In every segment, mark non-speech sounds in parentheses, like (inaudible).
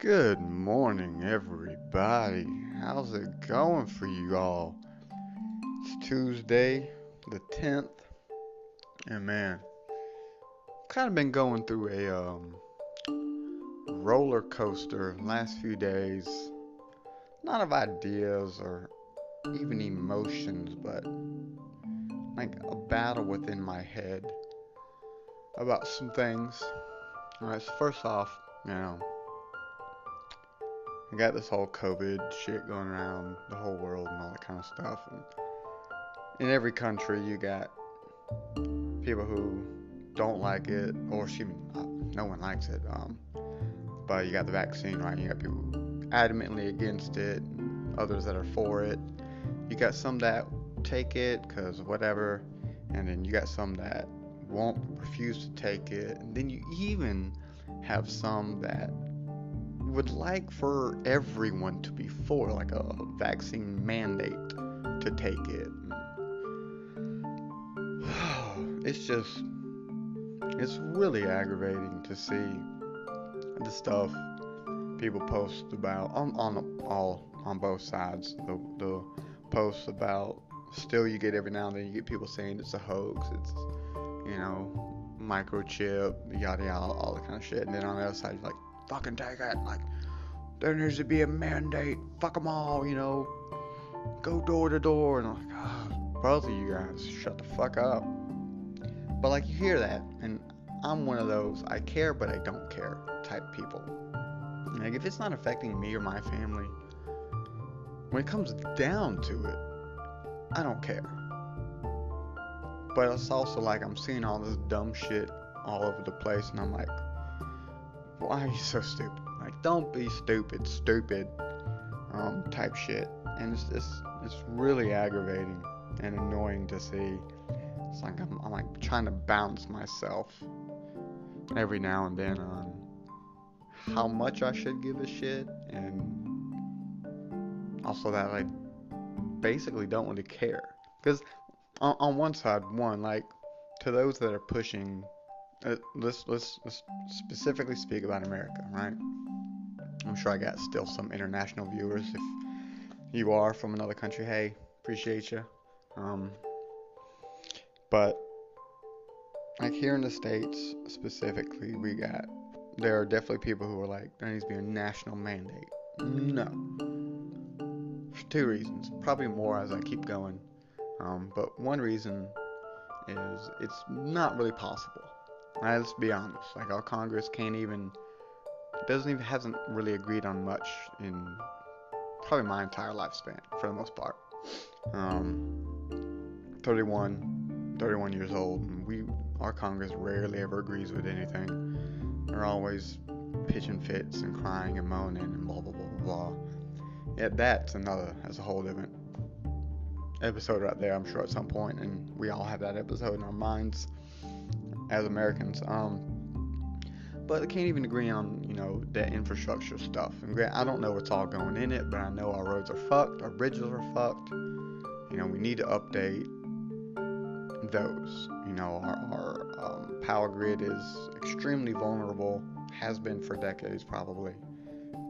Good morning, everybody. How's it going for you all? It's Tuesday, the 10th, and man, kind of been going through a um, roller coaster last few days. Not of ideas or even emotions, but like a battle within my head about some things. Alright, so first off, you know, I got this whole COVID shit going around the whole world and all that kind of stuff. And in every country, you got people who don't like it, or uh, no one likes it. Um, but you got the vaccine, right? You got people adamantly against it, others that are for it. You got some that take it because whatever, and then you got some that won't refuse to take it, and then you even have some that would like for everyone to be for, like a vaccine mandate to take it. (sighs) It's just, it's really aggravating to see the stuff people post about on, on all on both sides. The the posts about still you get every now and then you get people saying it's a hoax. It's you know microchip, yada yada, all that kind of shit. And then on the other side, you're like, fucking take it. Like, there needs to be a mandate. Fuck them all, you know. Go door to door. And I'm like, oh, both of you guys, shut the fuck up. But like, you hear that, and I'm one of those I care but I don't care type people. Like, if it's not affecting me or my family, when it comes down to it, I don't care. But it's also like I'm seeing all this dumb shit all over the place, and I'm like, why are you so stupid? Like, don't be stupid, stupid, um, type shit. And it's just, it's really aggravating and annoying to see. It's like I'm, I'm like trying to bounce myself every now and then on how much I should give a shit, and also that I basically don't want really care. Because on, on one side, one like to those that are pushing uh, let's, let's let's specifically speak about America, right? I'm sure I got still some international viewers. If you are from another country, hey, appreciate you. Um, but like here in the states specifically, we got there are definitely people who are like there needs to be a national mandate. No, for two reasons, probably more as I keep going. Um, but one reason is it's not really possible. Let's be honest. Like our Congress can't even doesn't even hasn't really agreed on much in probably my entire lifespan for the most part. Um, 31, 31 years old, and we our Congress rarely ever agrees with anything. They're always pitching fits and crying and moaning and blah blah blah blah blah. Yeah, that's another that's a whole different episode right there. I'm sure at some point, and we all have that episode in our minds as Americans. Um, but they can't even agree on, you know, that infrastructure stuff. And I don't know what's all going in it, but I know our roads are fucked, our bridges are fucked. You know, we need to update those. You know, our, our um, power grid is extremely vulnerable, has been for decades probably.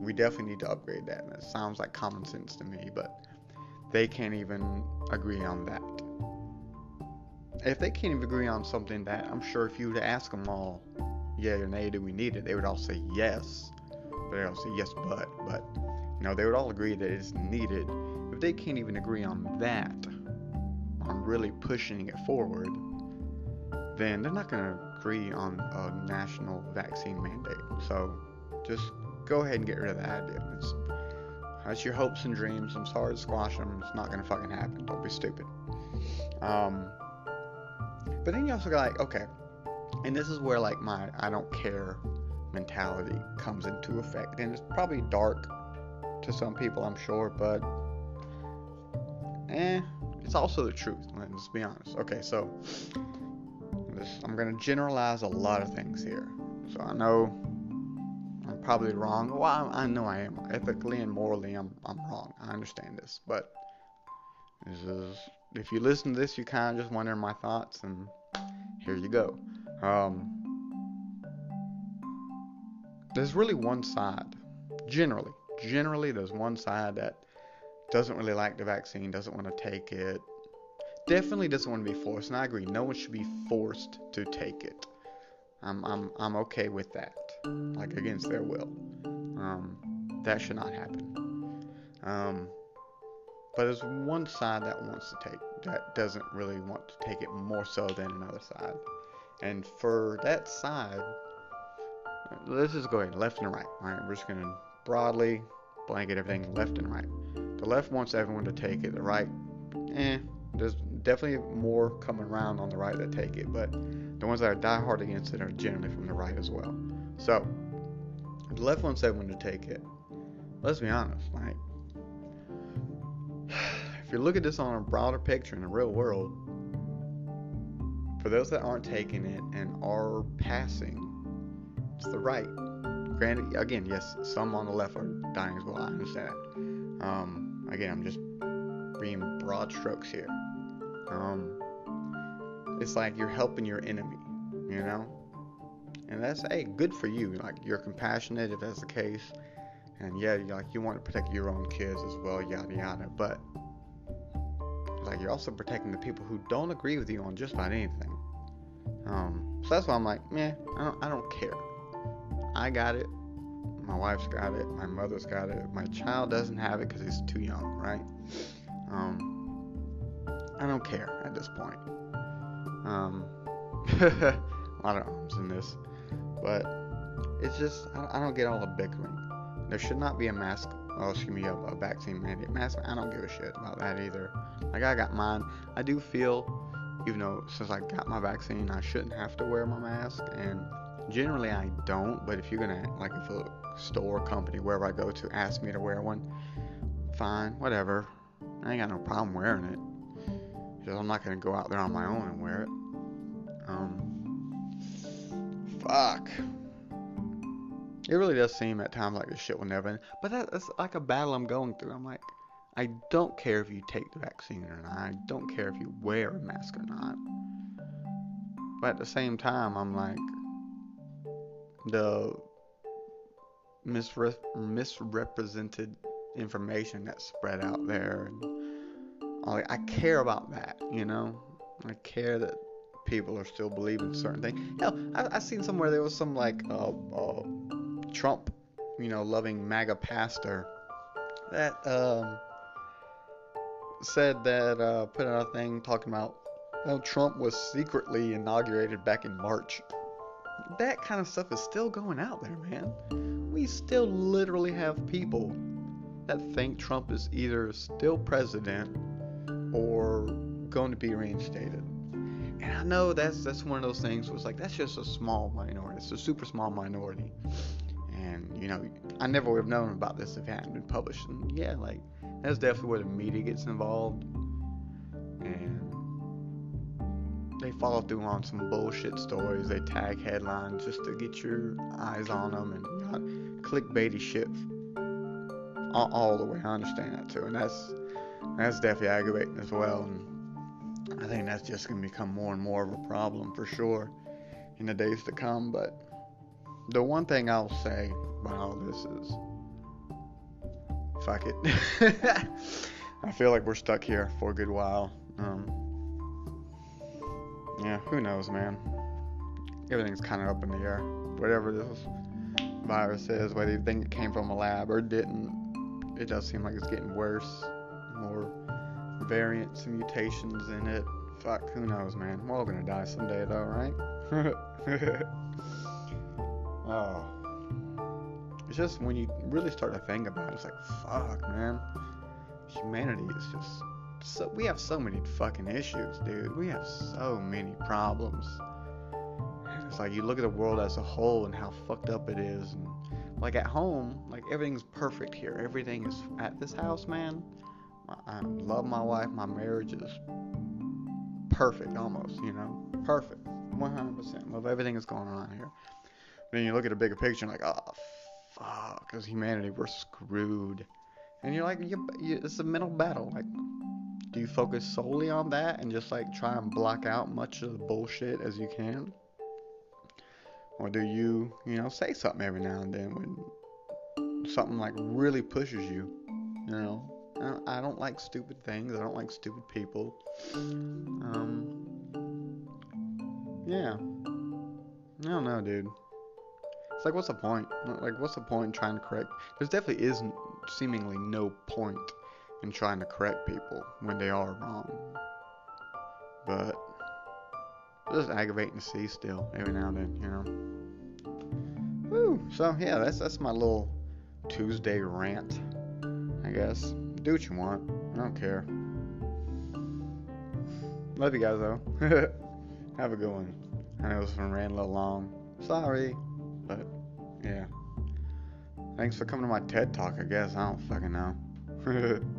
We definitely need to upgrade that. And it sounds like common sense to me, but they can't even agree on that if they can't even agree on something that I'm sure if you were to ask them all, yeah or nay, do we need it? They would all say yes, but they all say yes, but, but, you know, they would all agree that it's needed. If they can't even agree on that, on really pushing it forward, then they're not going to agree on a national vaccine mandate. So just go ahead and get rid of that idea. It's, that's your hopes and dreams. I'm sorry to squash them. It's not going to fucking happen. Don't be stupid. Um, but then you also got like, okay, and this is where like my I don't care mentality comes into effect. And it's probably dark to some people, I'm sure, but eh, it's also the truth. Let's be honest. Okay, so this, I'm gonna generalize a lot of things here. So I know I'm probably wrong. Well, I, I know I am ethically and morally. I'm I'm wrong. I understand this, but this is if you listen to this, you kind of just wonder my thoughts, and here you go. Um, there's really one side Generally, generally, there's one side that doesn't really like the vaccine, doesn't want to take it, definitely doesn't want to be forced. And I agree, no one should be forced to take it. I'm I'm I'm okay with that, like against their will. Um, that should not happen. Um, but there's one side that wants to take that doesn't really want to take it more so than another side. And for that side, let's just go ahead, left and right. right we're just gonna broadly blanket everything left and right. The left wants everyone to take it. The right, eh, there's definitely more coming around on the right that take it, but the ones that are die hard against it are generally from the right as well. So the left wants everyone to take it. Let's be honest, like you look at this on a broader picture in the real world, for those that aren't taking it and are passing, it's the right. Granted, again, yes, some on the left are dying as well. I understand that. Um, again, I'm just being broad strokes here. Um, it's like you're helping your enemy, you know? And that's, hey, good for you. Like, you're compassionate if that's the case. And yeah, like you want to protect your own kids as well, yada yada. But like you're also protecting the people who don't agree with you on just about anything. Um, so that's why I'm like, man, I don't, I don't care. I got it. My wife's got it. My mother's got it. My child doesn't have it because he's too young, right? Um, I don't care at this point. Um, (laughs) a lot of arms in this, but it's just I, I don't get all the bickering. There should not be a mask. Oh, excuse me, a, a vaccine mandate mask. I don't give a shit about that either. Like I got mine. I do feel, even though since I got my vaccine, I shouldn't have to wear my mask, and generally I don't. But if you're gonna like if a store, company, wherever I go to, ask me to wear one, fine, whatever. I ain't got no problem wearing it. Because I'm not gonna go out there on my own and wear it. Um, fuck. It really does seem at times like this shit will never end. But that, that's like a battle I'm going through. I'm like, I don't care if you take the vaccine or not. I don't care if you wear a mask or not. But at the same time, I'm like, the misre- misrepresented information that's spread out there. And I care about that, you know? I care that people are still believing certain things. Hell, I, I seen somewhere there was some like uh, uh, Trump, you know, loving MAGA pastor that um, said that uh, put out a thing talking about how Trump was secretly inaugurated back in March. That kind of stuff is still going out there, man. We still literally have people that think Trump is either still president or going to be reinstated. And I know that's that's one of those things was like that's just a small minority. It's a super small minority. And you know, I never would have known about this if it hadn't been published. And yeah, like that's definitely where the media gets involved. And they follow through on some bullshit stories. They tag headlines just to get your eyes on them and clickbaity shit all, all the way. I understand that too, and that's that's definitely aggravating as well. And I think that's just going to become more and more of a problem for sure in the days to come. But the one thing I'll say about all this is fuck it. (laughs) I feel like we're stuck here for a good while. Um, yeah, who knows, man? Everything's kind of up in the air. Whatever this virus is, whether you think it came from a lab or didn't, it does seem like it's getting worse. More variants and mutations in it. Fuck, who knows, man? We're all gonna die someday, though, right? (laughs) oh. It's just when you really start to think about it, it's like, fuck, man. Humanity is just. So, we have so many fucking issues, dude. We have so many problems. It's like you look at the world as a whole and how fucked up it is. And like at home, like everything's perfect here. Everything is at this house, man. I love my wife. My marriage is perfect, almost. You know, perfect, 100%. Love everything that's going on here. Then you look at a bigger picture, and like, oh fuck, as humanity, we're screwed. And you're like, you, you, it's a mental battle. Like, do you focus solely on that and just like try and block out much of the bullshit as you can? Or do you, you know, say something every now and then when something like really pushes you. You know, I don't like stupid things. I don't like stupid people. Um, yeah. I don't know, dude. It's like, what's the point? Like, what's the point in trying to correct? There's definitely is seemingly no point in trying to correct people when they are wrong. But it's just aggravating to see still every now and then, you know. So yeah, that's that's my little Tuesday rant. I guess. Do what you want. I don't care. Love you guys though. (laughs) Have a good one. I know this one ran a little long. Sorry. Yeah. Thanks for coming to my TED talk, I guess. I don't fucking know. (laughs)